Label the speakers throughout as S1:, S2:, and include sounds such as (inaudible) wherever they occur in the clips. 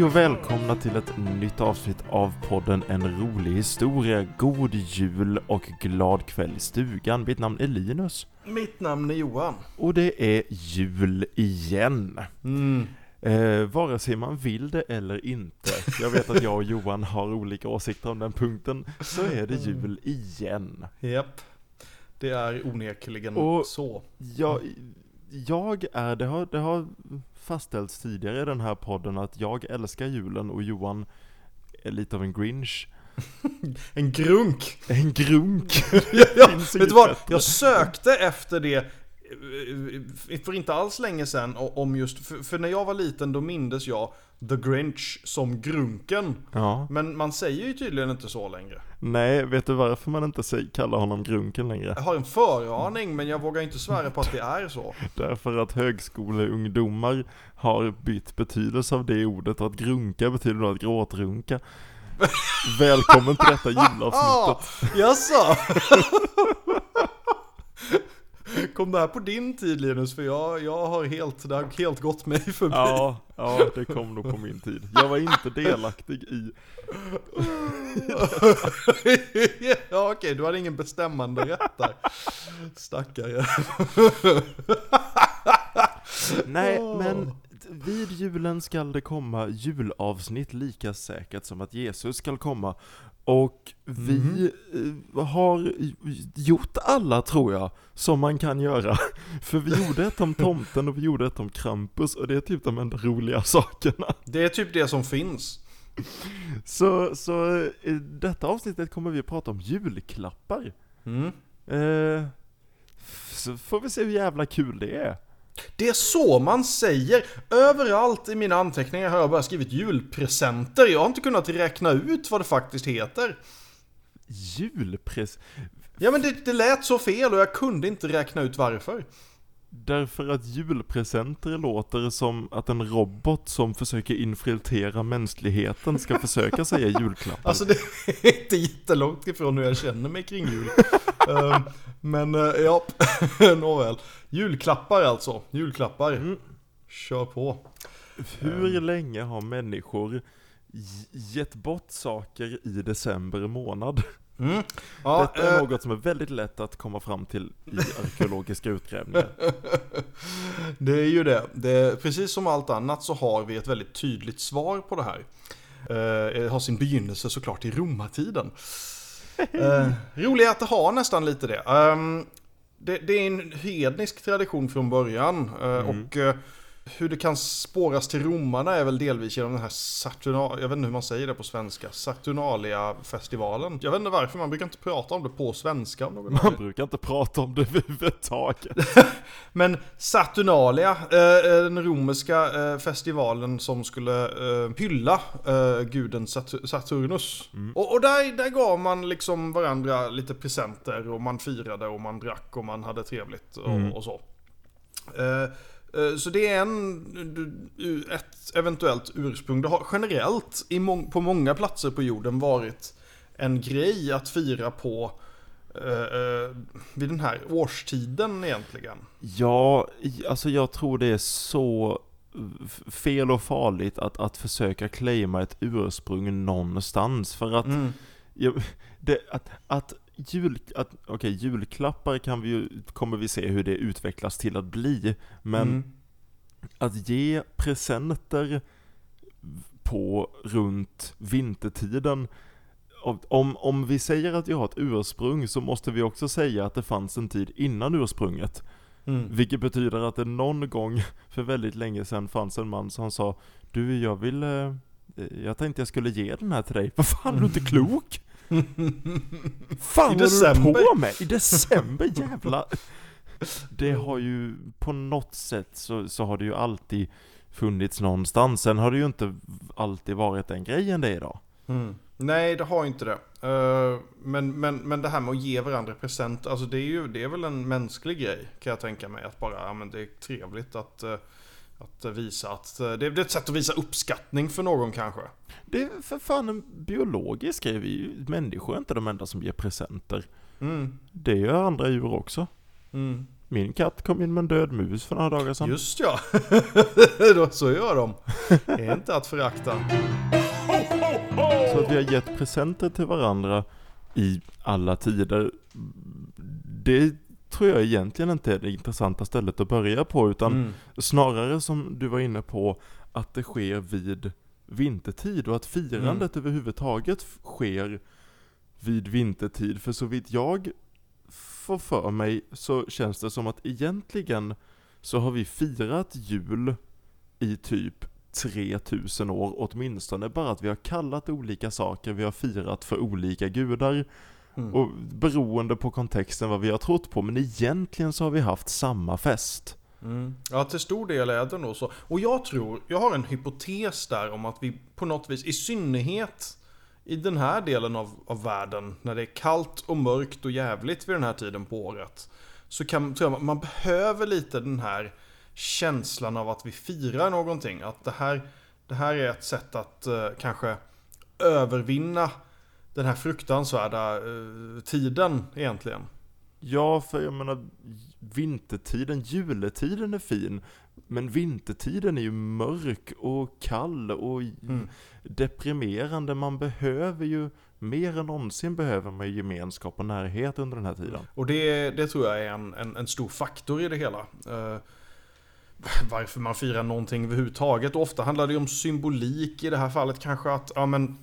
S1: Hej och välkomna till ett nytt avsnitt av podden En rolig historia. God jul och glad kväll i stugan. Mitt namn är Linus.
S2: Mitt namn är Johan.
S1: Och det är jul igen.
S2: Mm.
S1: Eh, vare sig man vill det eller inte. Jag vet att jag och Johan har olika åsikter om den punkten. Så är det jul igen.
S2: Japp. Det är onekligen
S1: Och-
S2: så.
S1: Jag, jag är, det har, det har fastställts tidigare i den här podden att jag älskar julen och Johan är lite av en grinch. (laughs)
S2: En grunk!
S1: En grunk! (laughs)
S2: ja,
S1: Finns
S2: vet du vad? Jag sökte efter det eh, för inte alls länge sedan om just, för, för när jag var liten då mindes jag The Grinch som grunken.
S1: Ja.
S2: Men man säger ju tydligen inte så längre.
S1: Nej, vet du varför man inte kallar honom grunken längre?
S2: Jag har en föraning men jag vågar inte svära på att det är så. (laughs)
S1: Därför att högskoleungdomar har bytt betydelse av det ordet och att grunka betyder då att gråtrunka. (laughs) Välkommen till detta julavsnittet.
S2: Jaså? (laughs) Kom det här på din tid Linus? För jag, jag har helt, det har helt gått mig förbi.
S1: Ja, ja, det kom nog på min tid. Jag var inte delaktig i... (laughs)
S2: ja okej, du hade ingen bestämmande rätt där. Stackare.
S1: Nej, men vid julen skall det komma julavsnitt lika säkert som att Jesus skall komma. Och vi eh, har gjort alla, tror jag, som man kan göra. (laughs) För vi gjorde ett om tomten och vi gjorde ett om Krampus och det är typ de enda roliga (laughs) sakerna.
S2: Det är typ det som finns.
S1: Så, så i detta avsnittet kommer vi att prata om julklappar.
S2: Mm.
S1: Eh, så får vi se hur jävla kul det är.
S2: Det är så man säger. Överallt i mina anteckningar har jag bara skrivit julpresenter. Jag har inte kunnat räkna ut vad det faktiskt heter.
S1: Julpres...
S2: Ja men det, det lät så fel och jag kunde inte räkna ut varför.
S1: Därför att julpresenter låter som att en robot som försöker infiltrera mänskligheten ska försöka säga (laughs) julklappar.
S2: Alltså det är inte jättelångt ifrån hur jag känner mig kring jul. (laughs) Ehm, men uh, ja, (laughs) nåväl. Julklappar alltså. Julklappar.
S1: Mm.
S2: Kör på.
S1: Hur länge har människor gett bort saker i december månad?
S2: Mm. Ja,
S1: Detta är
S2: eh,
S1: något som är väldigt lätt att komma fram till i arkeologiska utgrävningar. (laughs)
S2: det är ju det. det. Precis som allt annat så har vi ett väldigt tydligt svar på det här. Eh, det har sin begynnelse såklart i romartiden. (laughs) Uh, roliga att det har nästan lite det. Ehm, det. Det är en hednisk tradition från början. eh,
S1: Mm.
S2: Eh, hur det kan spåras till romarna är väl delvis genom den här Saturna, jag vet inte hur man säger det på svenska, Saturnalia-festivalen. Jag vet inte varför, man brukar inte prata om det på svenska. Om någon
S1: Man brukar inte prata om det överhuvudtaget. (laughs)
S2: Men Saturnalia, eh, den romerska eh, festivalen som skulle eh, hylla eh, guden Sat- Saturnus. Och, och där, där gav man liksom varandra lite presenter och man firade och man drack och man hade trevligt och,
S1: Mm.
S2: och så. Eh, så det är en, ett eventuellt ursprung. Det har generellt på många platser på jorden varit en grej att fira på eh, eh, vid den här årstiden egentligen.
S1: Ja, alltså jag tror det är så fel och farligt att, att försöka claima ett ursprung någonstans. För att,
S2: Mm.
S1: jag, (laughs) det, att, att, jul, att okej, julklappar kan vi ju, kommer vi se hur det utvecklas till att bli. Men
S2: Mm.
S1: att ge presenter på runt vintertiden om, om vi säger att vi har ett ursprung så måste vi också säga att det fanns en tid innan ursprunget.
S2: Mm.
S1: Vilket betyder att det någon gång för väldigt länge sedan fanns en man som sa Du, jag vill... Eh, jag tänkte jag skulle ge den här till dig. Vad fan, är du inte (laughs) klok? Fan
S2: I
S1: vad du på med? I december jävlar! Det har ju på något sätt så, så har det ju alltid funnits någonstans. Sen har det ju inte alltid varit den grejen det är idag.
S2: Mm. Nej, det har inte det. Eh, men, men, men det här med att ge varandra present, alltså det är ju det är väl en mänsklig grej kan jag tänka mig. Att bara, ja men det är trevligt att, eh, att visa att, eh, det är ett sätt att visa uppskattning för någon kanske.
S1: Det är för fan en biologisk grej. Vi människor är inte de enda som ger presenter.
S2: Mm.
S1: Det gör andra djur också.
S2: Mm.
S1: min katt kom in med en död mus för några dagar sedan.
S2: Just ja, (laughs) Då, så gör de. Det är inte att förakta.
S1: Så att vi har gett presenter till varandra i alla tider. Det tror jag egentligen inte är det intressanta stället att börja på, utan
S2: Mm.
S1: snarare som du var inne på, att det sker vid vintertid och att firandet överhuvudtaget f- sker vid vintertid. För så vitt jag får för mig så känns det som att egentligen så har vi firat jul i typ 3000 år åtminstone, bara att vi har kallat olika saker, vi har firat för olika gudar
S2: Mm.
S1: och beroende på kontexten vad vi har trott på, men egentligen så har vi haft samma fest.
S2: Mm. Ja, till stor del är det nog så. Och jag tror, jag har en hypotes där om att vi på något vis, i synnerhet i den här delen av, av världen, när det är kallt och mörkt och jävligt vid den här tiden på året, så kan, tror jag man- behöver lite den här känslan av att vi firar någonting. Att det här, det här är ett sätt att eh, kanske övervinna den här fruktansvärda eh, tiden egentligen.
S1: Ja, för jag menar, vintertiden, juletiden är fin, men vintertiden är ju mörk och kall och
S2: Mm.
S1: deprimerande. Man behöver ju, mer än någonsin behöver man ju gemenskap och närhet under den här tiden.
S2: Och det, det tror jag är en, en, en stor faktor i det hela. Eh, varför man firar någonting överhuvudtaget. Och ofta handlar det ju om symbolik i det här fallet kanske att ja, men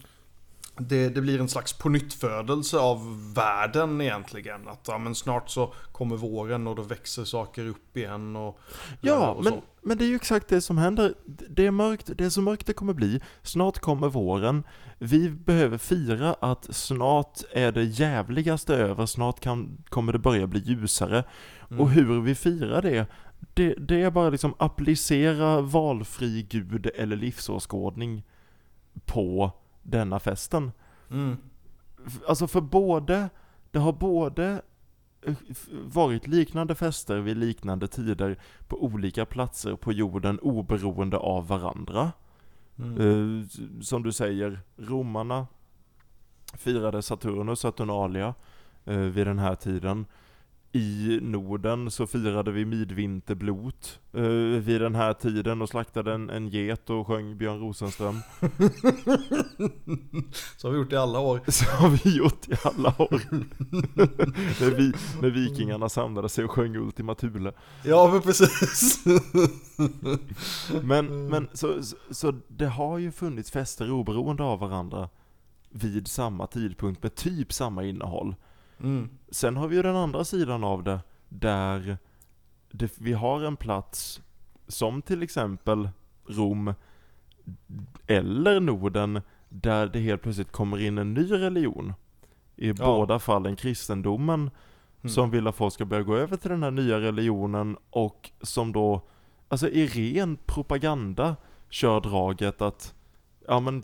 S2: det, det blir en slags pånyttfödelse av världen egentligen. Att ja, men snart så kommer våren och då växer saker upp igen. Och,
S1: Ja,
S2: och
S1: men,
S2: så.
S1: men det är ju exakt det som händer. Det är mörkt, det är så mörkt det kommer bli. Snart kommer våren. Vi behöver fira att snart är det jävligaste över, snart kan, kommer det börja bli ljusare.
S2: Mm.
S1: Och hur vi firar det, det, det är bara liksom applicera valfri gud eller livsåskådning på denna festen.
S2: Mm.
S1: Alltså för både, det har både eh, varit liknande fester vid liknande tider på olika platser på jorden oberoende av varandra.
S2: Mm.
S1: S- som du säger, romarna firade Saturnus, Saturnalia, eh, vid den här tiden. I Norden så firade vi midvinterblot eh, vid den här tiden och slaktade en, en get och sjöng Björn Rosenström. (laughs)
S2: Så har vi gjort i alla år.
S1: Så har vi gjort i alla år. (laughs) när, vi, när vikingarna samlade sig och sjöng Ultima Thule.
S2: Ja, men precis. (laughs)
S1: Men, men så, så, så det har ju funnits fester oberoende av varandra vid samma tidpunkt med typ samma innehåll.
S2: Mm.
S1: Sen har vi ju den andra sidan av det, där det, vi har en plats som till exempel Rom eller Norden, där det helt plötsligt kommer in en ny religion. I båda fallen kristendomen,
S2: Mm.
S1: som vill att folk ska börja gå över till den här nya religionen och som då, alltså i ren propaganda, kör draget att, ja men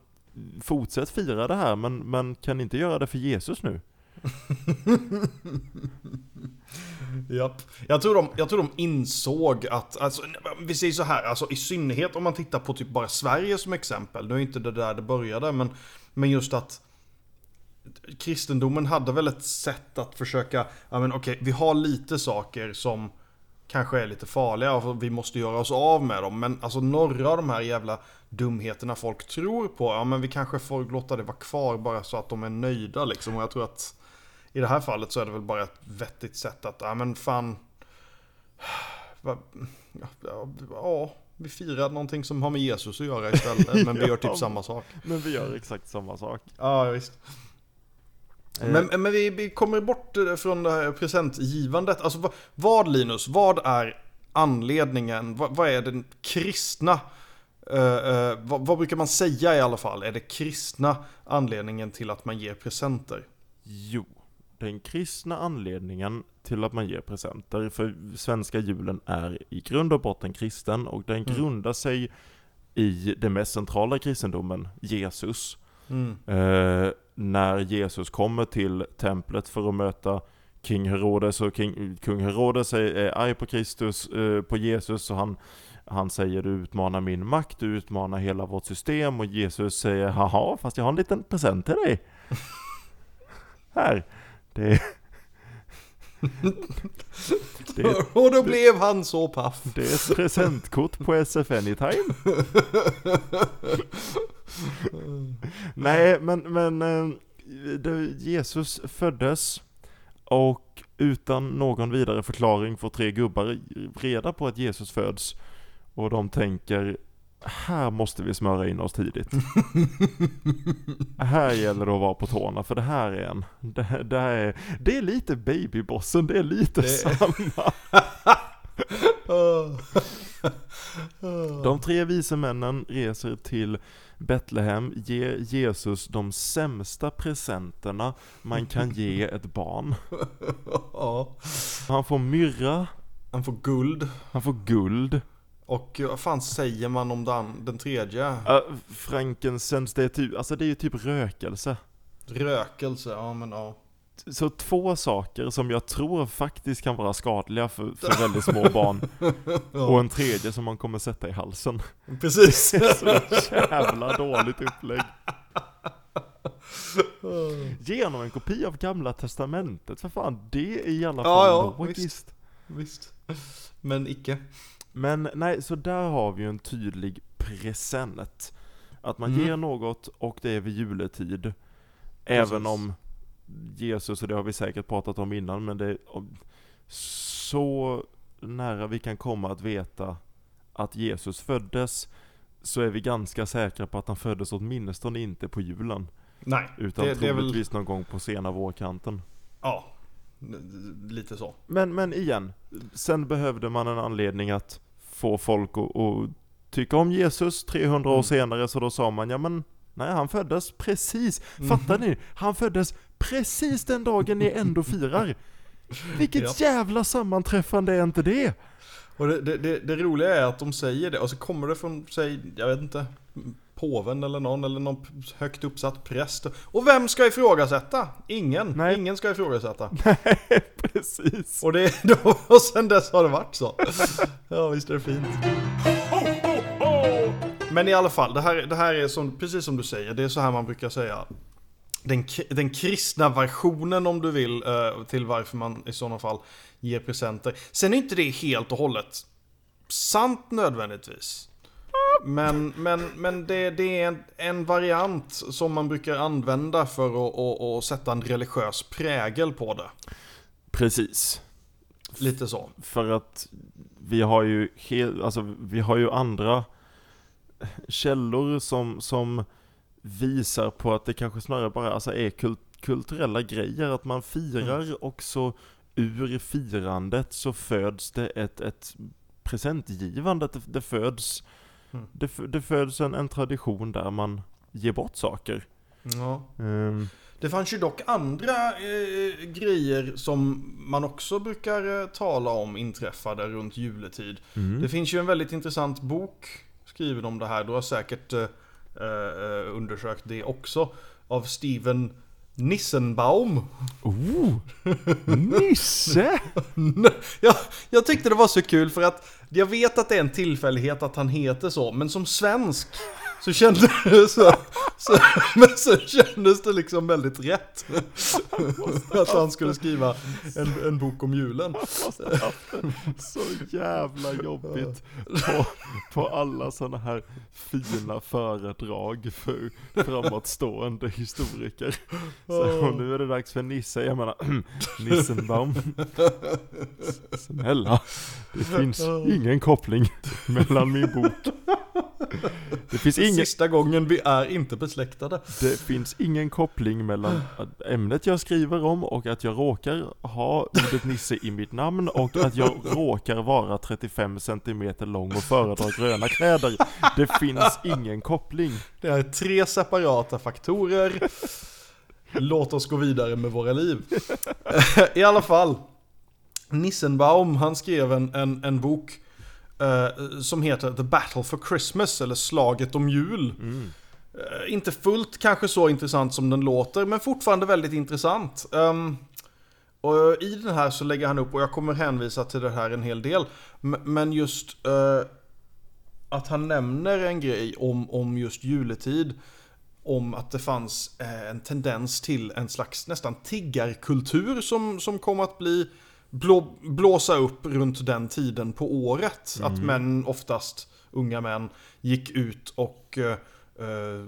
S1: fortsätt fira det här, men, men kan inte göra det för Jesus nu? (laughs)
S2: Japp. Jag tror, de, jag tror de insåg att, alltså, vi säger så här, alltså i synnerhet om man tittar på typ bara Sverige som exempel. Nu är inte det där det började, men, men just att kristendomen hade väl ett sätt att försöka, ja men okej, vi har lite saker som kanske är lite farliga och vi måste göra oss av med dem. Men alltså några av de här jävla dumheterna folk tror på, ja men vi kanske får låta det vara kvar bara så att de är nöjda liksom. Och jag tror att i det här fallet så är det väl bara ett vettigt sätt att, ja men fan. (sighs) Ja, ja, ja, vi firar någonting som har med Jesus att göra istället. (laughs) Men vi gör typ samma sak.
S1: Men vi gör exakt samma sak.
S2: Ja, visst.
S1: Eh,
S2: Men, men vi, vi kommer bort eh, från det här presentgivandet. Alltså vad, vad Linus, vad är anledningen? Vad, vad är den kristna? eh, eh, vad, vad brukar man säga i alla fall? Är det kristna anledningen till att man ger presenter?
S1: Jo, den kristna anledningen till att man ger presenter, för svenska julen är i grund och botten kristen och den
S2: Mm.
S1: grundar sig i det mest centrala kristendomen, Jesus.
S2: Mm.
S1: Eh, när Jesus kommer till templet för att möta King Herodes och King, kung Herodes är, är arg på Kristus, eh, på Jesus och han, han säger du utmanar min makt, du utmanar hela vårt system och Jesus säger haha fast jag har en liten present till dig. (laughs) Här. Det är, (laughs) Det,
S2: Och då blev han så paff.
S1: det är ett presentkort på SF Anytime. (laughs) Nej, men, men eh, Jesus föddes och utan någon vidare förklaring får tre gubbar reda på att Jesus föds. Och de tänker, här måste vi smöra in oss tidigt. här gäller det att vara på tårna, för det här är en, det, det, här är, det är lite babybossen, det är lite
S2: Det-
S1: samma. De tre vise männen reser till Betlehem, ger Jesus de sämsta presenterna man kan ge ett barn. Han får myrra,
S2: Han får guld.
S1: han får guld,
S2: Och vad fan säger man om den, den tredje?
S1: uh, frankincense, det är typ, alltså det är ju typ rökelse.
S2: Rökelse, ja men ja.
S1: Så två saker som jag tror faktiskt kan vara skadliga för, för väldigt små barn. (laughs) Och en tredje som man kommer sätta i halsen.
S2: Precis. (laughs)
S1: Så jävla dåligt upplägg. (laughs) Ge honom en kopia av gamla testamentet, för fan, det är i alla fall
S2: Ja, ja,
S1: logiskt.
S2: Visst. Men icke.
S1: Men nej, så där har vi ju en tydlig present. Att man
S2: Mm.
S1: ger något och det är vid juletid. Även
S2: Precis.
S1: om Jesus, och det har vi säkert pratat om innan, men det är så nära vi kan komma att veta att Jesus föddes så är vi ganska säkra på att han föddes åtminstone inte på julen.
S2: Nej,
S1: Utan
S2: det, det är väl...
S1: troligtvis någon gång på sena vårkanten.
S2: Ja, lite så.
S1: Men, men igen, sen behövde man en anledning att få folk att, att tycka om Jesus 300 år
S2: Mm.
S1: senare, så då sa man ja men Nej, han föddes precis, fattar ni? Han föddes precis den dagen ni ändå firar. Vilket jävla sammanträffande är inte det?
S2: Och det, det, det, det roliga är att de säger det, och så kommer det från, säg, jag vet inte, påven eller någon, eller någon högt uppsatt präst. Och vem ska ifrågasätta? Ingen.
S1: Nej.
S2: Ingen ska ifrågasätta. (laughs)
S1: Precis.
S2: Och, det, då, (laughs) och sen dess har det varit så. Ja, visst är det fint. Men i alla fall, det här, det här är som, precis som du säger, det är så här man brukar säga. Den, den kristna versionen om du vill, eh, till varför man i sådana fall ger presenter. Sen är inte det helt och hållet sant nödvändigtvis. Men, men, men det, det är en, en variant som man brukar använda för att, att, att sätta en religiös prägel på det.
S1: Precis.
S2: Lite så.
S1: För att vi har ju hel, alltså vi har ju andra källor som, som visar på att det kanske snarare bara alltså är kult, kulturella grejer, att man firar och så ur firandet så föds det ett, ett presentgivande, det, det föds
S2: Mm.
S1: det, det föds en, en tradition där man ger bort saker.
S2: Ja.
S1: Ehm,
S2: Det fanns ju dock andra eh, grejer som man också brukar eh, tala om inträffade runt juletid.
S1: mm.
S2: Det finns ju en väldigt intressant bok skriven om det här. Du har säkert eh, eh, undersökt det också. Av Steven Nissenbaum.
S1: Oh! Nisse! (laughs)
S2: ja, jag tyckte det var så kul för att jag vet att det är en tillfällighet att han heter så, men som svensk så kändes det så, så, men så kändes det liksom väldigt rätt. Att han skulle skriva en, en bok om julen.
S1: så jävla jobbigt på, på alla sådana här fina föredrag för framåtstående historiker. Så nu är det dags för Nisse, jag menar (clears throat) Nissenbaum. Snälla, det finns ingen koppling mellan min bok. Det finns ingen,
S2: Sista gången vi är inte besläktade.
S1: det finns ingen koppling mellan ämnet jag skriver om och att jag råkar ha ordet Nisse i mitt namn och att jag råkar vara 35 cm lång och föredrar gröna kläder. Det finns ingen koppling.
S2: Det är tre separata faktorer. Låt oss gå vidare med våra liv. (laughs) I alla fall. Nissenbaum, han skrev en, en, en bok eh, som heter The Battle for Christmas, eller Slaget om jul.
S1: Mm.
S2: Eh, inte fullt kanske så intressant som den låter, men fortfarande väldigt intressant. Ehm, och i den här så lägger han upp, och jag kommer hänvisa till det här en hel del, men just eh, att han nämner en grej om, om just juletid. Om att det fanns en tendens till en slags nästan tiggarkultur som, som kom att bli blå, blåsa upp runt den tiden på året. Att
S1: Mm.
S2: män, oftast unga män, gick ut och... eh, eh,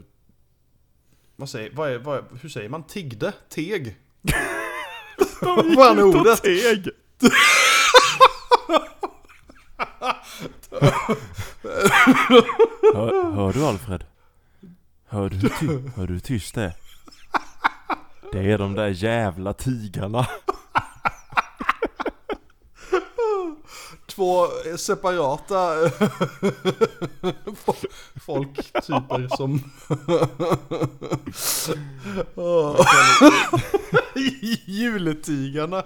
S2: vad säger, vad är, vad är, hur säger man? Tiggde? Teg? (laughs) Vad fan är
S1: Ut och
S2: ordet?
S1: teg. (laughs) hör, hör du Alfred? Hör du, ty, hör du hur tyst det är? Det är de där jävla tigarna.
S2: Två separata (laughs) folktyper som... (laughs) Juletigarna.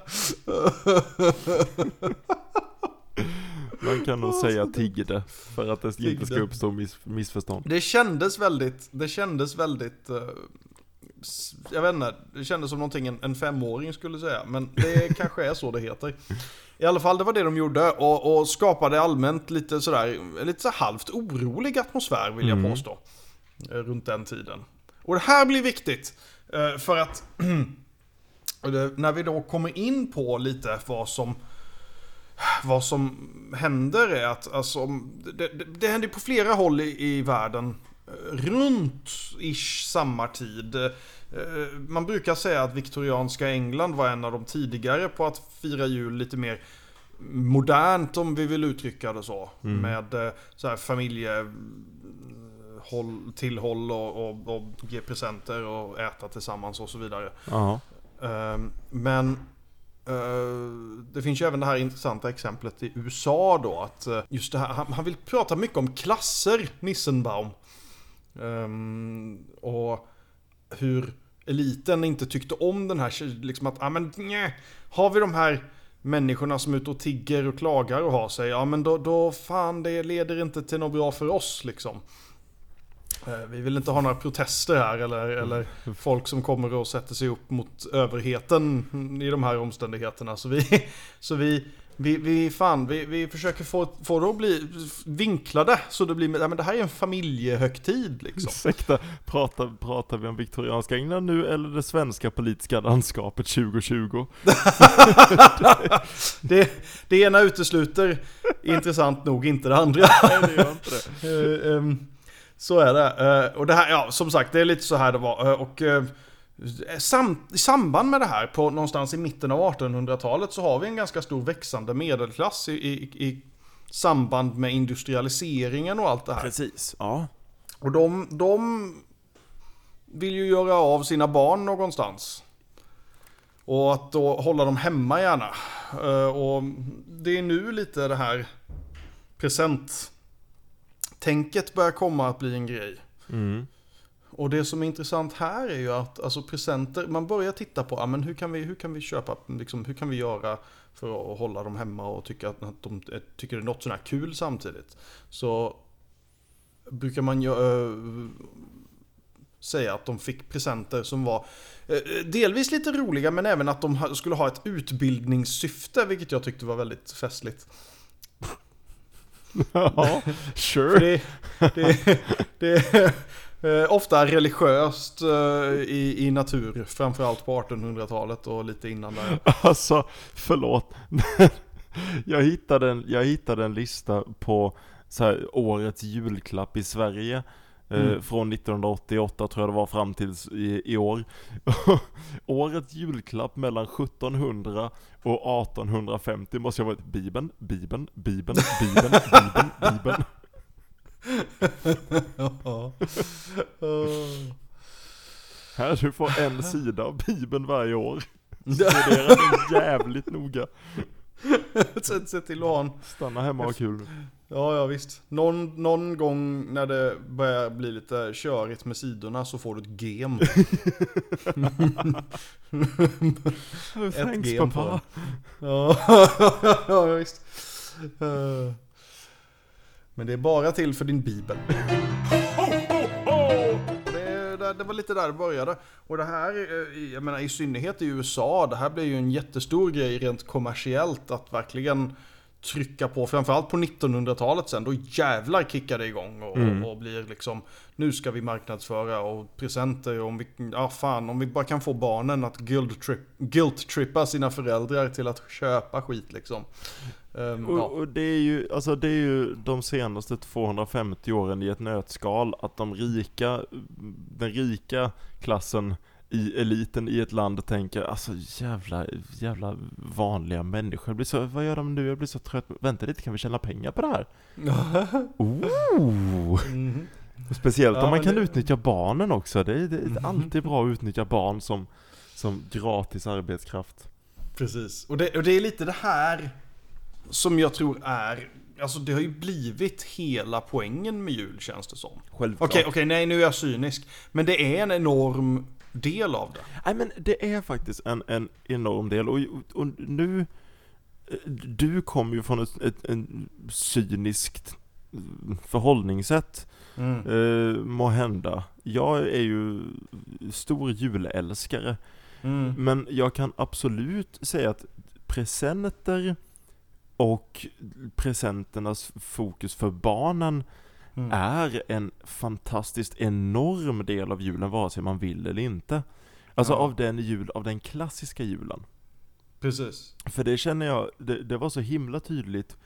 S1: Man kan nog säga tiggde för att det inte ska uppstå miss, missförstånd.
S2: Det kändes väldigt, det kändes väldigt... eh, jag vet inte, det kändes som någonting en, en femåring skulle säga. Men det kanske är så det heter. I alla fall, det var det de gjorde och, och skapade allmänt lite sådär, lite så halvt orolig atmosfär vill jag
S1: Mm.
S2: påstå. eh, Runt den tiden. Och det här blir viktigt. eh, För att det, (clears throat) när vi då kommer in på lite vad som vad som händer är att alltså, det, det, det händer på flera håll i, i världen eh, runt ish samma tid. Eh, Man brukar säga att viktorianska England var en av de tidigare på att fira jul lite mer modernt om vi vill uttrycka det så.
S1: Mm.
S2: Med eh, så här familje håll, tillhåll och, och, och ge presenter och äta tillsammans och så vidare.
S1: Ja.
S2: Ehm, Men eh, det finns ju även det här intressanta exemplet i USA då att just det här, han vill prata mycket om klasser, Nissenbaum. Um, och hur eliten inte tyckte om den här, liksom att, ja men nja, har vi de här människorna som är ute och tigger och klagar och har sig, ja men då, då fan det leder inte till något bra för oss liksom. Eh, Vi vill inte ha några protester här eller, eller folk som kommer och sätter sig upp mot överheten i de här omständigheterna. Så vi, (laughs) så vi, vi, vi, fan, vi, vi försöker få, få det att bli vinklade så det blir, ja, men det här är en familjehögtid liksom.
S1: Ursäkta, pratar, pratar vi om viktorianska England nu eller det svenska politiska landskapet 2020? (laughs)
S2: Det, det ena utesluter intressant nog inte det andra.
S1: Nej, det gör inte det. (laughs)
S2: Så är det. Eh, Och det här, ja som sagt, det är lite så här det var. Eh, Och eh, sam, i samband med det här, på någonstans i mitten av 1800-talet, så har vi en ganska stor växande medelklass i, i, i samband med industrialiseringen och allt det här.
S1: Precis, ja.
S2: Och de, de vill ju göra av sina barn någonstans. Och att då hålla dem hemma gärna. Och det är nu lite det här presenttänket börjar komma att bli en grej.
S1: Mm.
S2: Och det som är intressant här är ju att alltså presenter, man börjar titta på, ah, men hur kan vi, hur kan vi köpa, liksom, hur kan vi göra för att hålla dem hemma och tycka att, att de eh, tycker det är något sånt här kul samtidigt. Så brukar man ju, eh, säga att de fick presenter som var eh, delvis lite roliga men även att de skulle ha ett utbildningssyfte vilket jag tyckte var väldigt festligt. (laughs)
S1: Ja, sure.
S2: det, det, det är eh, ofta religiöst eh, i, i natur, framförallt på 1800-talet och lite innan där. (laughs)
S1: Alltså, förlåt. (laughs) jag, hittade en, jag hittade en lista på så här, årets julklapp i Sverige. Eh,
S2: Mm.
S1: från 1988 tror jag det var fram till i, i år. (laughs) årets julklapp mellan 1700 och 1850 måste jag ha varit Bibeln, Bibeln, Bibeln, Bibeln, (laughs) Bibeln, Bibeln.
S2: Ja.
S1: Här du får en sida av Bibeln varje år. (laughs) Studera den jävligt noga. (laughs)
S2: se, se till att ha en...
S1: Stanna hemma och ha kul.
S2: Ja, ja visst. Någon, någon gång när det börjar bli lite körigt med sidorna så får du ett gem. (laughs)
S1: Thanks
S2: gem
S1: pappa.
S2: Ja, (laughs) ja visst. Eh, Men det är bara till för din bibel. Det, det, var lite där det började. Och det här, eh, jag menar i synnerhet i USA, det här blev ju en jättestor grej rent kommersiellt att verkligen trycka på, framförallt på 1900-talet sen, då jävlar kickar det igång och,
S1: Mm.
S2: och, och blir liksom, nu ska vi marknadsföra och presenter, om vi, ja fan, om vi bara kan få barnen att guilt, trip, guilt trippa sina föräldrar till att köpa skit liksom. Ehm,
S1: Och,
S2: ja.
S1: och det är ju, alltså det är ju de senaste 250 åren i ett nötskal att de rika, den rika klassen i eliten i ett land tänker alltså jävla, jävla vanliga människor. Jag blir så, vad gör de nu? Jag blir så trött. Vänta lite, kan vi tjäna pengar på det här? (laughs) Ooh.
S2: Mhm.
S1: Speciellt
S2: Ja,
S1: om man kan
S2: det-
S1: utnyttja barnen också. Det är, det är
S2: Mhm.
S1: alltid bra att utnyttja barn som, som gratis arbetskraft.
S2: Precis. Och det, och det är lite det här som jag tror är, alltså det har ju blivit hela poängen med jul känns det som.
S1: Självklart.
S2: Okej, okej, nej nu är jag cynisk. Men det är en enorm del av det.
S1: Nej men det är faktiskt en, en enorm del och, och nu Du kommer ju från ett, ett en cyniskt förhållningssätt
S2: Mm.
S1: eh, må hända. Jag är ju stor julälskare
S2: Mm.
S1: men jag kan absolut säga att presenter och presenternas fokus för barnen
S2: Mm.
S1: är en fantastiskt enorm del av julen vare sig man vill eller inte. Alltså
S2: Ja.
S1: av den jul, av den klassiska julen.
S2: Precis.
S1: För det känner jag, det, det var så himla tydligt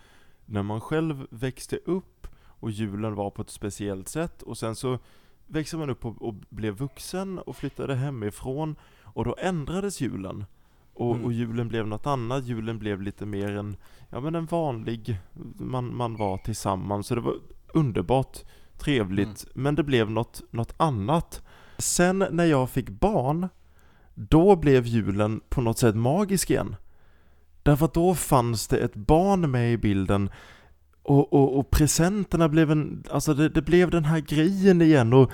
S1: när man själv växte upp och julen var på ett speciellt sätt och sen så växte man upp och, och blev vuxen och flyttade hemifrån och då ändrades julen. Och,
S2: Mm.
S1: och julen blev något annat, julen blev lite mer en, ja men en vanlig, man, man var tillsammans så det var underbart trevligt men det blev något, något annat. Sen när jag fick barn då blev julen på något sätt magisk igen. Därför att då fanns det ett barn med i bilden och, och, och presenterna blev en, alltså det, det blev den här grejen igen och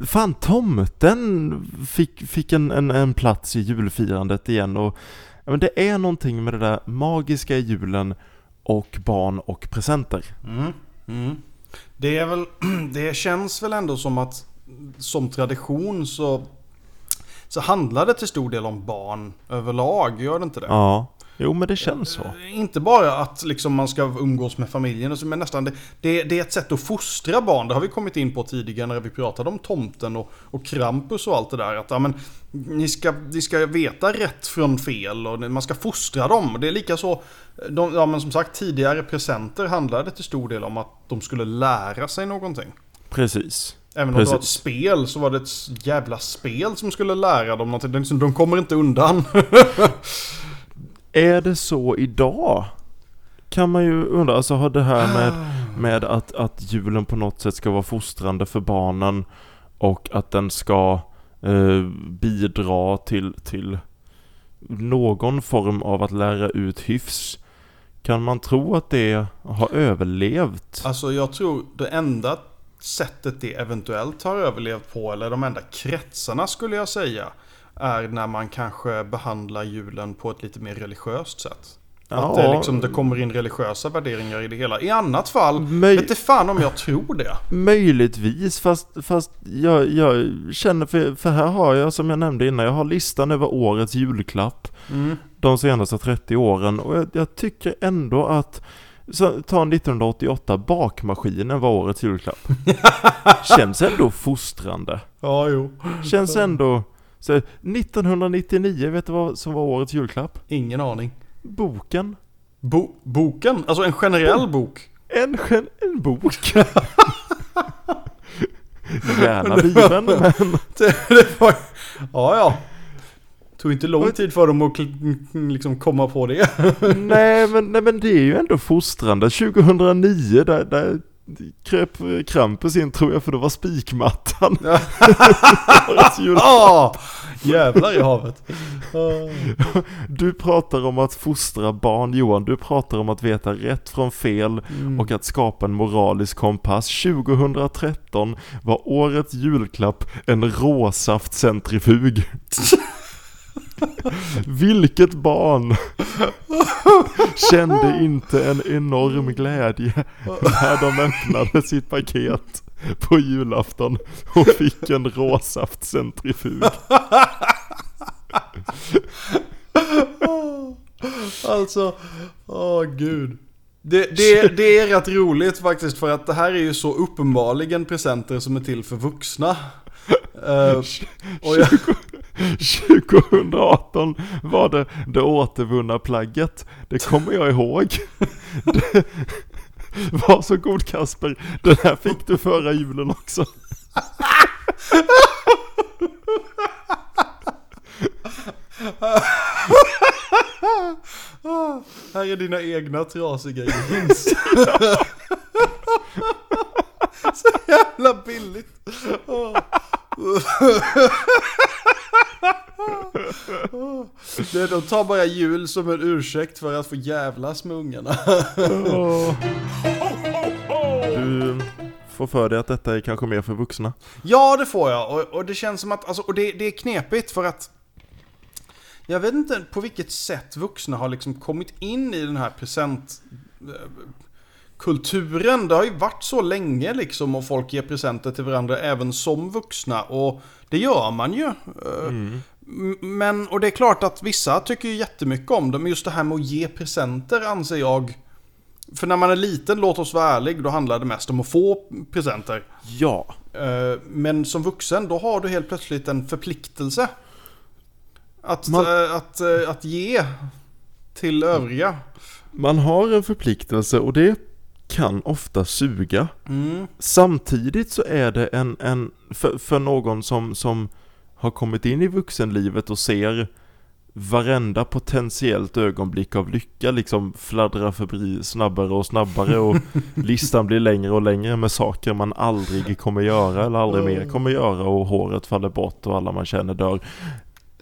S1: fan tomten fick, fick en, en, en plats i julfirandet igen och ja, men det är någonting med det där magiska i julen och barn och presenter.
S2: Mm. Mm. Det är väl, (clears throat) det känns väl ändå som att som tradition så, så handlar det till stor del om barn överlag, gör det inte det?
S1: Ja, jo men det känns så.
S2: Eh, Inte bara att liksom man ska umgås med familjen, men nästan det, det, det är ett sätt att fostra barn. Det har vi kommit in på tidigare när vi pratade om tomten och, och Krampus och allt det där. Att ja, men, ni, ska, ni ska veta rätt från fel och man ska fostra dem. Det är lika så, de, ja, men som sagt tidigare presenter handlade till stor del om att de skulle lära sig någonting.
S1: Precis.
S2: Även om det var ett
S1: Precis.
S2: spel så var det ett jävla spel som skulle lära dem någonting. Liksom- De kommer inte undan. (laughs)
S1: Är det så idag? Kan man ju undra, alltså har det här med, med att, att julen på något sätt ska vara fostrande för barnen och att den ska eh, bidra till, till någon form av att lära ut hyfs. Kan man tro att det har överlevt?
S2: Alltså jag tror det enda sättet det eventuellt har överlevt på, eller de enda kretsarna skulle jag säga, är när man kanske behandlar julen på ett lite mer religiöst sätt. Att det, liksom, det kommer in religiösa värderingar i det hela. I annat fall,
S1: Möj-
S2: vet fan om jag tror det.
S1: Möjligtvis, fast, fast jag, jag känner, för, för här har jag som jag nämnde innan, jag har listan över årets julklapp
S2: Mm.
S1: de senaste 30 åren och jag, jag tycker ändå att så, ta 1988, bakmaskinen var årets julklapp. (laughs) Känns ändå fostrande.
S2: Ja, jo.
S1: Känns ändå... Så, 1999, vet du vad som var årets julklapp?
S2: Ingen aning.
S1: Boken.
S2: Bo boken? Alltså en generell bok?
S1: En, gen- en bok. (laughs) Gärna bibeln, men...
S2: Det, var, ja, ja. Tog inte lång tid för dem att liksom komma på det.
S1: nej, men, nej men det är ju ändå fostrande. 2009, där, där kröp Krampus in tror jag, för det var spikmattan. Julklapp. (laughs)
S2: Ah, jävlar i havet. (laughs)
S1: Du pratar om att fostra barn Johan, du pratar om att veta rätt från fel
S2: Mm.
S1: och att skapa en moralisk kompass. 2013 var årets julklapp en råsaftcentrifug. (laughs) Vilket barn kände inte en enorm glädje när de öppnade sitt paket på julafton och fick en råsaftcentrifug.
S2: Alltså, åh gud. Det, det, det är rätt roligt faktiskt för att det här är ju så uppenbarligen presenter som är till för vuxna. Eh, och jag,
S1: 2018 var det det återvunna plagget. Det kommer jag ihåg. Det, var så god Kasper, den här fick du förra julen också.
S2: här är dina egna trasiga jeans. så jävla billigt. De tar bara jul som en ursäkt för att få jävlas med ungarna. (laughs)
S1: Du får för dig att detta är kanske mer för vuxna.
S2: Ja, det får jag. Och, och det känns som att, alltså, och det, det är knepigt för att jag vet inte på vilket sätt vuxna har liksom kommit in i den här present kulturen. Det har ju varit så länge liksom och folk ger presenter till varandra även som vuxna och det gör man ju. Mm. Men, och det är klart att vissa tycker ju jättemycket om det, men just det här med att ge presenter anser jag för när man är liten, låt oss vara ärlig, då handlar det mest om att få presenter.
S1: Ja.
S2: Eh, men som vuxen, då har du helt plötsligt en förpliktelse. Att, man... Eh, att, att, eh, att ge till övriga.
S1: Man har en förpliktelse och det kan ofta suga. Mm. Samtidigt så är det en, en för, för någon som, som har kommit in i vuxenlivet och ser varenda potentiellt ögonblick av lycka liksom fladdra förbi snabbare och snabbare och (laughs) listan blir längre och längre med saker man aldrig kommer göra eller aldrig mer kommer göra och håret faller bort och alla man känner dör.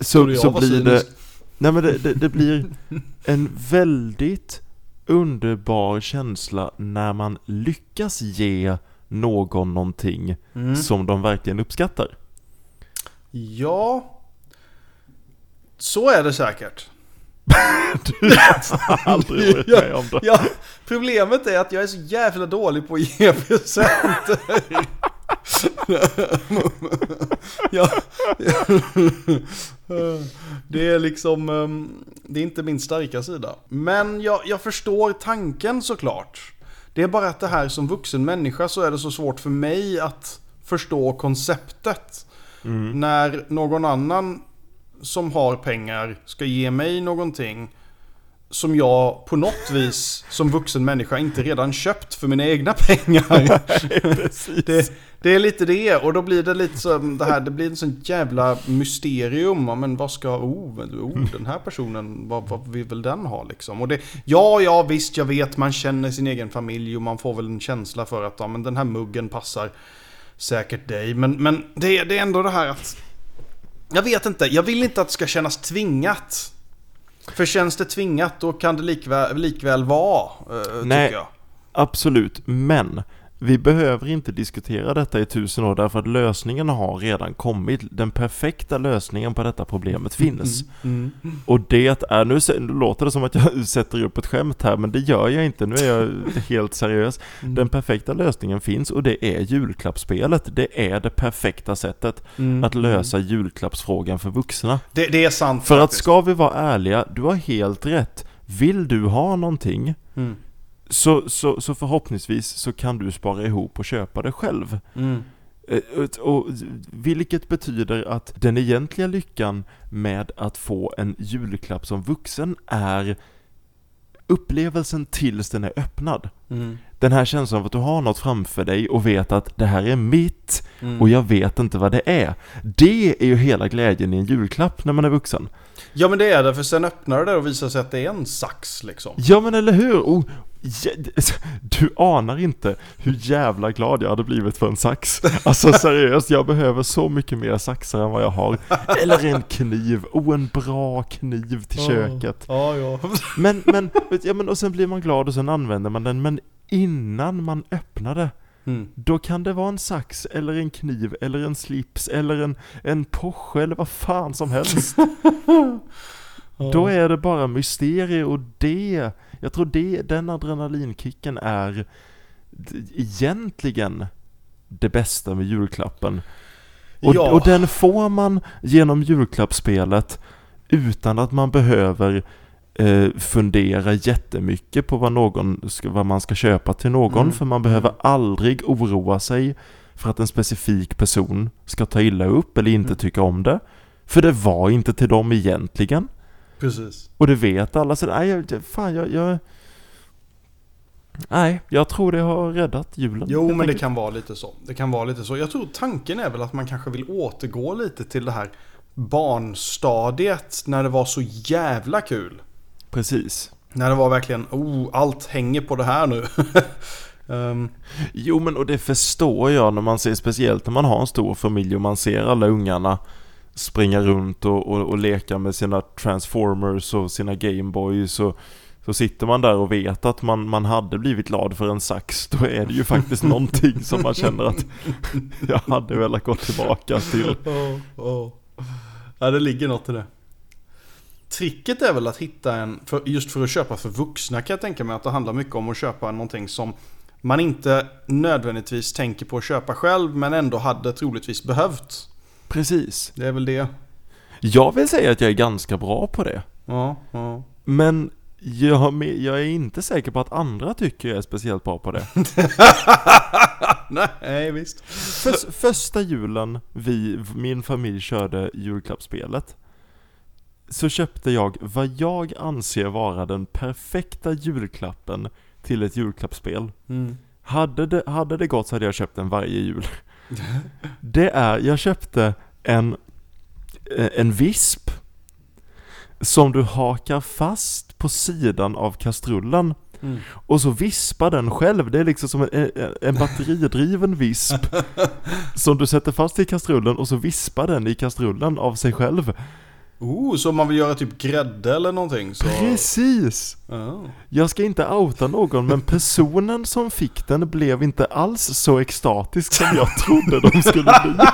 S1: Så, så blir det, nej men det, det, det blir en väldigt underbar känsla när man lyckas ge någon någonting mm. som de verkligen uppskattar.
S2: Ja, så är det säkert. (laughs)
S1: du har aldrig varit med om det.
S2: Ja, problemet är att jag är så jävla dålig på att ge presenter. (laughs) ja, (laughs) det är liksom, ehm, det är inte min starka sida. Men jag, jag förstår tanken såklart. Det är bara att det här som vuxen människa så är det så svårt för mig att förstå konceptet. Mm. När någon annan som har pengar ska ge mig någonting som jag på något (laughs) vis som vuxen människa inte redan köpt för mina egna pengar. (laughs) det, det, är lite det och då blir det lite som det här, det blir en sån jävla mysterium. Men vad ska, oh, oh den här personen, vad, vad vill väl den ha liksom? Och det, ja, ja visst jag vet man känner sin egen familj och man får väl en känsla för att ja, men den här muggen passar säkert dig. Men, men det, det är ändå det här att jag vet inte, jag vill inte att det ska kännas tvingat. För känns det tvingat då kan det likväl, likväl vara, uh, Nej, tycker jag.
S1: Absolut, men vi behöver inte diskutera detta i tusen år därför att lösningen har redan kommit. Den perfekta lösningen på detta problemet finns. Mm, mm. Och det är, nu, låter det som att jag (laughs) sätter upp ett skämt här men det gör jag inte, nu är jag (laughs) helt seriös. Mm. Den perfekta lösningen finns och det är julklappsspelet. Det är det perfekta sättet mm, att lösa mm. julklappsfrågan för vuxna.
S2: Det, det är sant
S1: För faktiskt. att ska vi vara ärliga, du har helt rätt. Vill du ha någonting mm. Så, så, så förhoppningsvis så kan du spara ihop och köpa det själv. Mm. Eh, och, vilket betyder att den egentliga lyckan med att få en julklapp som vuxen är upplevelsen tills den är öppnad. Mm. Den här känslan av att du har något framför dig och vet att det här är mitt mm. och jag vet inte vad det är. Det är ju hela glädjen i en julklapp när man är vuxen.
S2: Ja men det är det, för sen öppnar det och visar sig att det är en sax liksom.
S1: Ja men eller hur! Och, du anar inte hur jävla glad jag hade blivit för en sax. (laughs) Alltså seriöst, jag behöver så mycket mer saxar än vad jag har. Eller en kniv, oh en bra kniv till köket.
S2: Ja, ja.
S1: Men, men, ja, men och sen blir man glad och sen använder man den. Men innan man öppnar det Mm. Då kan det vara en sax, eller en kniv, eller en slips, eller en, en Porsche, eller vad fan som helst. (laughs) Då är det bara mysterier och det, jag tror det, den adrenalinkicken är egentligen det bästa med julklappen. Och, ja. och den får man genom julklappsspelet utan att man behöver eh, fundera jättemycket på vad, någon vad man ska köpa till någon,
S2: Mm.
S1: för man behöver aldrig oroa sig för att en specifik person ska ta illa upp eller inte
S2: Mm.
S1: tycka om det. För det var inte till dem egentligen.
S2: Precis.
S1: Och det vet alla, så nej, jag, fan jag, jag... Nej, jag tror det har räddat julen.
S2: Jo, men det kan vara lite så. Det kan vara lite så. Jag tror tanken är väl att man kanske vill återgå lite till det här barnstadiet när det var så jävla kul.
S1: Precis.
S2: När det var verkligen, oh, allt hänger på det här nu. (laughs) Ehm,
S1: Jo men och det förstår jag när man ser, speciellt när man har en stor familj och man ser alla ungarna springa runt och, och, och leka med sina transformers och sina gameboys och så sitter man där och vet att man, man hade blivit glad för en sax, då är det ju faktiskt (laughs) någonting som man känner att (laughs) jag hade velat gå tillbaka till.
S2: Ja, ja. ja, det ligger något i det. Tricket är väl att hitta en, för, just för att köpa för vuxna kan jag tänka mig att det handlar mycket om att köpa någonting som man inte nödvändigtvis tänker på att köpa själv men ändå hade troligtvis behövt.
S1: Precis.
S2: Det är väl det.
S1: Jag vill säga att jag är ganska bra på det.
S2: Ja, ja.
S1: Men jag, jag är inte säker på att andra tycker jag är speciellt bra på det. (laughs)
S2: Nej, visst.
S1: För, första julen vi, min familj körde julklappsspelet så köpte jag vad jag anser vara den perfekta julklappen till ett julklappsspel.
S2: Mm.
S1: Hade det, hade det gått så hade jag köpt den varje jul. (laughs) Det är, jag köpte en, eh, en visp som du hakar fast på sidan av kastrullen
S2: Mm.
S1: och så vispar den själv. Det är liksom som en, en- en batteridriven visp (laughs) som du sätter fast i kastrullen och så vispar den i kastrullen av sig själv.
S2: Oh, så om man vill göra typ grädde eller någonting så...
S1: Precis!
S2: Ja.
S1: Jag ska inte outa någon men personen som fick den blev inte alls så extatisk som jag trodde de skulle bli. (laughs)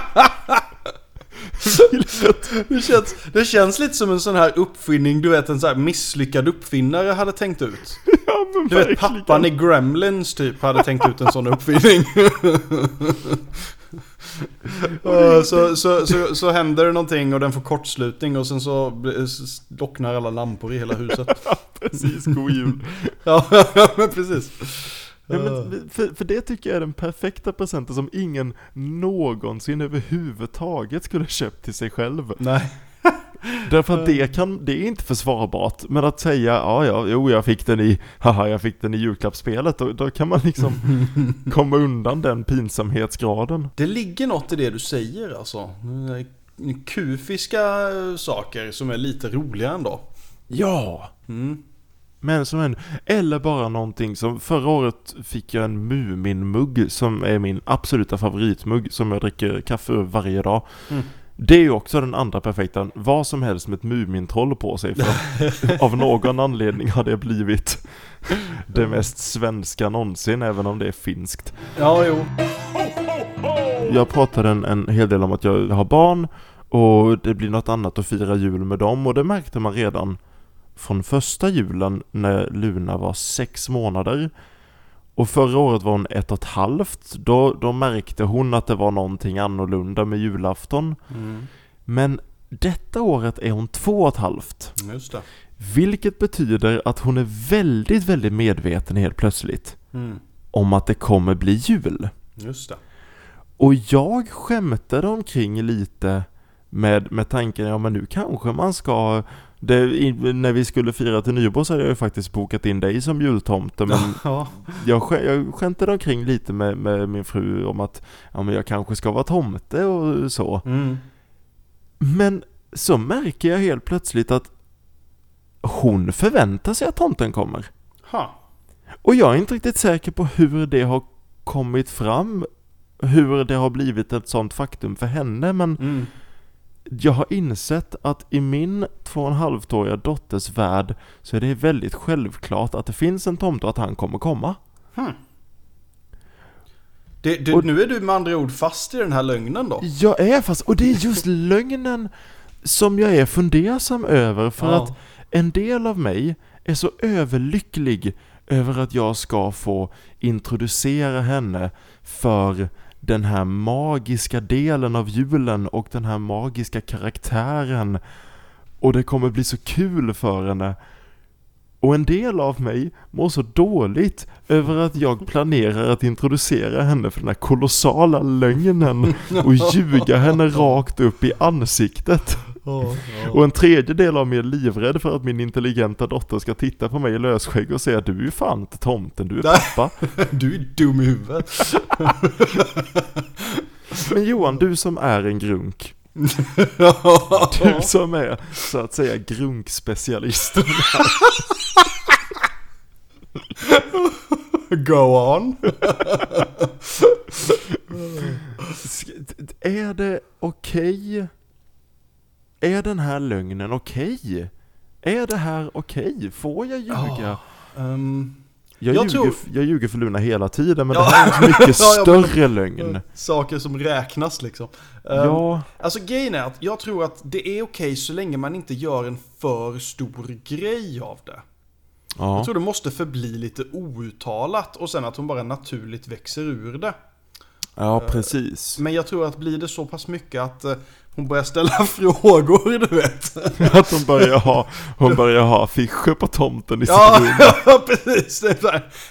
S2: Det, känns, det känns lite som en sån här uppfinning du vet en sån här misslyckad uppfinnare hade tänkt ut. (laughs)
S1: ja
S2: Du vet
S1: verkligen.
S2: pappan i Gremlins typ hade tänkt ut en sån uppfinning. (laughs) (laughs) Så, så, så, så händer det någonting och den får kortslutning och sen så slocknar alla lampor i hela huset. (laughs)
S1: Precis, god jul. (laughs)
S2: Ja, men precis.
S1: Ja, men för, för det tycker jag är den perfekta presenten som ingen någonsin överhuvudtaget skulle köpt till sig själv.
S2: Nej.
S1: Därför att det kan, det är inte försvarbart. Men att säga, ja ja, jo jag fick den i, haha jag fick den i julklappsspelet. Då, då kan man liksom (laughs) komma undan den pinsamhetsgraden.
S2: Det ligger något i det du säger alltså. Kufiska saker som är lite roliga ändå.
S1: Ja!
S2: Mm.
S1: Men som en, eller bara någonting som, förra året fick jag en Mumin-mugg som är min absoluta favoritmugg som jag dricker kaffe ur varje dag.
S2: Mm.
S1: Det är ju också den andra perfekta, vad som helst med ett Mumintroll på sig för (laughs) av någon anledning har det blivit det mest svenska någonsin även om det är finskt.
S2: Ja, jo.
S1: Jag pratade en, en hel del om att jag har barn och det blir något annat att fira jul med dem och det märkte man redan från första julen när Luna var sex månader. Och förra året var hon ett och ett halvt. Då, då märkte hon att det var någonting annorlunda med julafton.
S2: Mm.
S1: Men detta året är hon två och ett halvt.
S2: Just det.
S1: Vilket betyder att hon är väldigt, väldigt medveten helt plötsligt
S2: Mm.
S1: om att det kommer bli jul.
S2: Just det.
S1: Och jag skämtade omkring lite med, med tanken, ja men nu kanske man ska det, när vi skulle fira till nyår så hade jag ju faktiskt bokat in dig som jultomte men (laughs)
S2: Ja.
S1: jag, jag skämtade omkring lite med, med min fru om att ja, men jag kanske ska vara tomte och så.
S2: Mm.
S1: Men så märker jag helt plötsligt att hon förväntar sig att tomten kommer.
S2: Ha.
S1: Och jag är inte riktigt säker på hur det har kommit fram, hur det har blivit ett sånt faktum för henne, men
S2: Mm.
S1: Jag har insett att i min två och en halvt-åriga dotters värld så är det väldigt självklart att det finns en tomte och att han kommer komma.
S2: Hmm. Det, det,
S1: Och-
S2: nu är du med andra ord fast i den här lögnen då?
S1: Jag är fast, och det är just lögnen som jag är fundersam över för
S2: Ja.
S1: att en del av mig är så överlycklig över att jag ska få introducera henne för den här magiska delen av julen och den här magiska karaktären. Och det kommer bli så kul för henne. Och en del av mig mår så dåligt över att jag planerar att introducera henne för den här kolossala lögnen och ljuga henne rakt upp i ansiktet. Och en tredje del av mig är livrädd för att min intelligenta dotter ska titta på mig i lösskägg och säga du är fan inte tomten, du är pappa. (laughs)
S2: Du är dum i huvudet. (laughs)
S1: Men Johan, du som är en grunk, (laughs) du som är så att säga grunkspecialist.
S2: Go on.
S1: Är det okej? Är den här lögnen okej? Är det här okej? Får jag ljuga?
S2: Ehm,
S1: Jag,
S2: Jag
S1: ljuger,
S2: tror-
S1: jag ljuger för Luna hela tiden, men
S2: Ja.
S1: det här är en mycket (laughs)
S2: Ja, ja,
S1: större lögn.
S2: saker som räknas liksom. Ehm,
S1: Ja,
S2: Alltså grejen är att jag tror att det är okej så länge man inte gör en för stor grej av det.
S1: ja.
S2: Jag tror det måste förbli lite outtalat och sen att hon bara naturligt växer ur det.
S1: ja precis.
S2: Men jag tror att blir det så pass mycket att eh, hon börjar ställa (laughs) frågor, du vet. (laughs)
S1: Att hon börjar ha, hon börjar ha affischer på tomten i sitt
S2: Ja,
S1: rum. (laughs)
S2: ja, precis.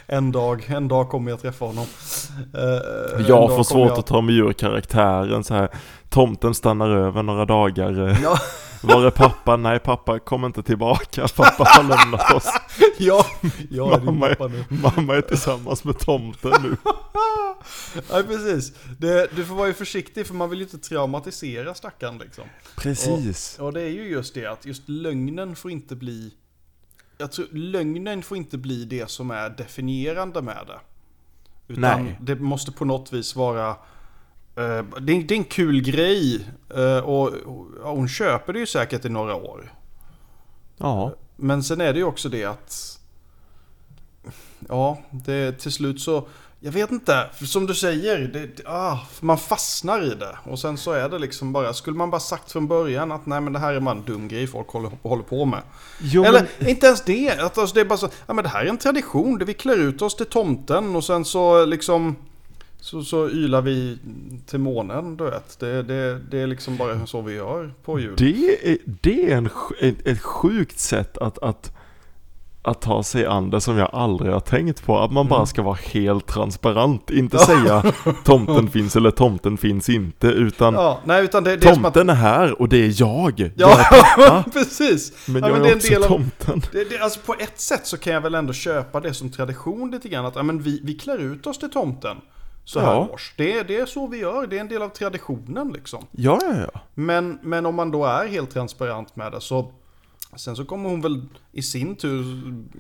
S2: En dag, en dag kommer jag träffa honom. En
S1: Jag får svårt
S2: jag-
S1: att ta mig ur karaktären så här. Tomten stannar över några dagar. eh,
S2: Ja,
S1: Var är pappa? Nej, pappa kommer inte tillbaka. (laughs) Pappa har lämnat oss. (laughs)
S2: ja, jag är din
S1: Mamma är-
S2: pappa nu.
S1: Mamma är tillsammans med tomten nu. (laughs)
S2: Ja, precis. Det, du får vara försiktig för man vill ju inte traumatisera stackaren liksom.
S1: Precis.
S2: Och det är ju just det att just lögnen får inte bli... Jag tror lögnen får inte bli det som är definierande med det. Utan
S1: Nej.
S2: det måste på något vis vara... eh, det, är, det en kul grej eh, och, hon köper det ju säkert i några år.
S1: Ja.
S2: Men sen är det ju också det att... Ja, det till slut så... Jag vet inte, som du säger, det, det- ah, man fastnar i det. Och sen så är det liksom bara, skulle man bara sagt från början att nej men det här är bara en dum grej folk håller, håller på med.
S1: Jo,
S2: Eller
S1: men,
S2: inte ens det, att alltså, det är bara så, ja men det här är en tradition, där vi klär ut oss till tomten och sen så liksom... Så, så ylar vi till månen, du vet. Det, det, det är liksom bara så vi gör på jul.
S1: det är, det är en, ett, ett sjukt sätt att, att, att ta sig an det som jag aldrig har tänkt på. Att man bara ska vara helt transparent. Inte (laughs) säga tomten finns eller tomten finns inte. Utan
S2: Ja, nej utan det, det är som att...
S1: tomten är här och det är jag. Jag är
S2: Ja, (laughs) precis.
S1: men
S2: ja,
S1: jag
S2: men
S1: är,
S2: är
S1: också
S2: del av-
S1: tomten.
S2: Det, alltså på ett sätt så kan jag väl ändå köpa det som tradition lite grann. Att ja, men vi, vi klär ut oss till tomten så här
S1: Ja.
S2: års. Det, det är så vi gör, det är en del av traditionen liksom.
S1: Ja, ja, ja.
S2: Men, men om man då är helt transparent med det så Sen så kommer hon väl i sin tur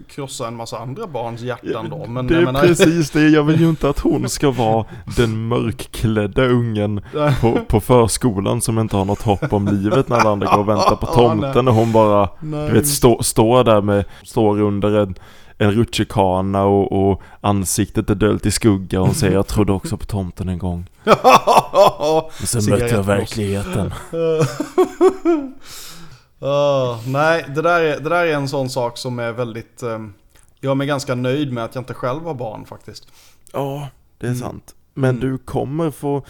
S2: krossa en massa andra barns hjärtan då. Men
S1: det är
S2: menar,
S1: precis det, jag vill ju inte att hon ska vara den mörkklädda ungen på, på förskolan som inte har något hopp om livet när alla andra går och väntar på (laughs) tomten och hon bara,
S2: Nej.
S1: du vet, stå, står där med, står under en, en rutschkana och, och ansiktet är döljt i skugga och hon säger jag trodde också på tomten en gång. (laughs) Men sen mötte jag verkligheten. (laughs)
S2: Ah, nej, det där, är, det där är en sån sak som är väldigt... Um, jag är ganska nöjd med att jag inte själv har barn faktiskt.
S1: Ja, det är
S2: Mm.
S1: sant. Men
S2: Mm.
S1: du kommer få,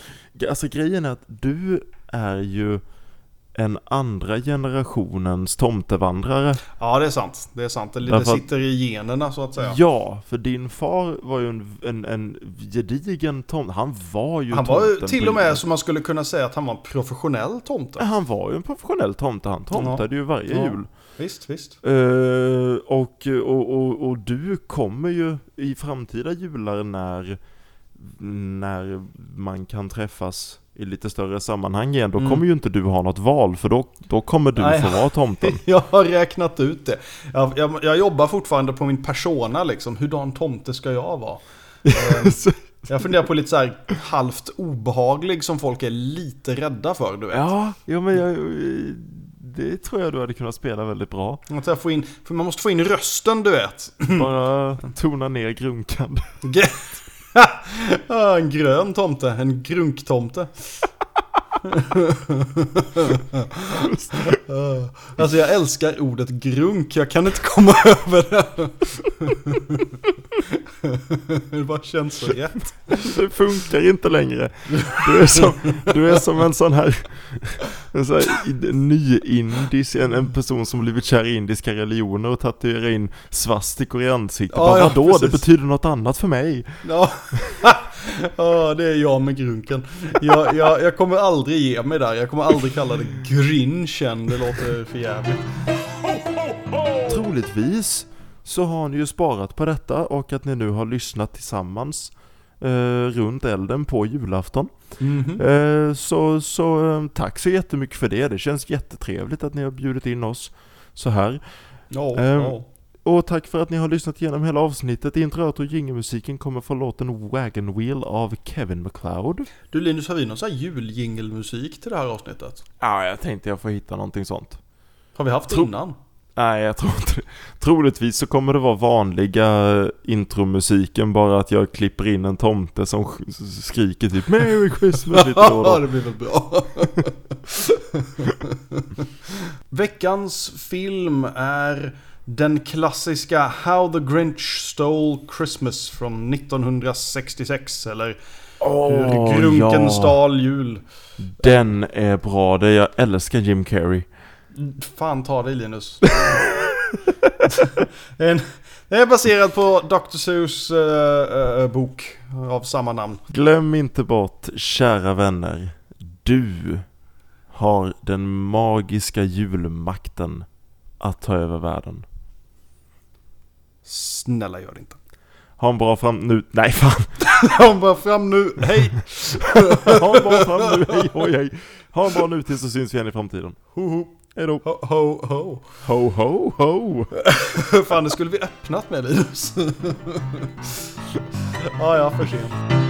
S1: alltså grejen är att du är ju en andra generationens tomtevandrare.
S2: Ja, det är sant. Det är sant. Det,
S1: Därför
S2: sitter i generna så att säga.
S1: Ja, för din far var ju en, en, en gedigen tomte. Han var ju
S2: Han var ju till
S1: på
S2: och med
S1: jul.
S2: som man skulle kunna säga att han var en professionell tomte.
S1: Han var ju en professionell tomte. Han tomtade ju varje
S2: Ja.
S1: jul.
S2: Visst, visst.
S1: Eh, och, och, och, och du kommer ju i framtida jular när, när man kan träffas i lite större sammanhang igen, då
S2: Mm.
S1: kommer ju inte du ha något val för då, då kommer du
S2: Nej.
S1: få vara tomten. (laughs)
S2: Jag har räknat ut det. Jag, jag, jag jobbar fortfarande på min persona liksom. Hurdan tomte ska jag vara? (laughs) Eh, jag funderar på lite så här halvt obehaglig som folk är lite rädda för, du vet.
S1: ja, ja men jag, det tror jag du hade kunnat spela väldigt bra.
S2: Jag får in, man måste få in rösten, du vet.
S1: Bara (laughs) tona ner grunkan. (laughs)
S2: En grön tomte, en grunktomte. (laughs) Alltså jag älskar ordet grunk, jag kan inte komma (laughs) över det. (laughs) det bara känns så rätt.
S1: Det funkar inte längre. Du är som, du är som en sån här, en sån här ny-indisk, en, en person som blivit kär i indiska religioner och tatuerar in svastikor i ansiktet.
S2: Ja,
S1: Bara,
S2: ja,
S1: Vadå? Det betyder något annat för mig.
S2: Ja, (laughs) ja det är jag med grunken. Jag, jag, jag kommer aldrig ge mig där. Jag kommer aldrig kalla det grinchen. Det låter för jävligt.
S1: Troligtvis så har ni ju sparat på detta och att ni nu har lyssnat tillsammans eh, runt elden på julafton.
S2: Mhm.
S1: Eh, så så eh, tack så jättemycket för det. Det känns jättetrevligt att ni har bjudit in oss så här.
S2: Ja,
S1: Ehm,
S2: ja.
S1: Och tack för att ni har lyssnat igenom hela avsnittet. Introt och jingelmusiken kommer från låten Wagon Wheel av Kevin MacLeod.
S2: Du Linus, har vi någon sån här juljingelmusik till det här avsnittet?
S1: Ja, jag tänkte jag får hitta någonting sånt.
S2: Har vi haft
S1: Tro-
S2: innan?
S1: Nej, jag tror inte. Troligtvis så kommer det vara vanliga eh, intromusiken, bara att jag klipper in en tomte som sk- skriker typ Merry Christmas lite då då. (laughs)
S2: det blir väl bra. (laughs) Veckans film är den klassiska How the Grinch Stole Christmas från 1966 eller Hur Grunken
S1: ja.
S2: stal jul.
S1: Den är bra, det jag älskar Jim Carrey.
S2: Fan ta dig Linus. en, den är baserad på Dr. Seuss eh, eh, bok av samma namn.
S1: Glöm inte bort, kära vänner, du har den magiska julmakten att ta över världen.
S2: Snälla gör det inte.
S1: Ha en bra fram... Nu... Nej fan! (laughs)
S2: Kom bara fram nu, hej! (laughs)
S1: Ha en bra fram nu, hej hoj hej! Ha en bra nu tills så syns vi igen i framtiden.
S2: Ho, ho,
S1: Hejdå!
S2: ho, ho, ho.
S1: Ho ho ho! (laughs)
S2: Fan, det skulle vi öppnat med Linus. (laughs) ja, ja, för sent.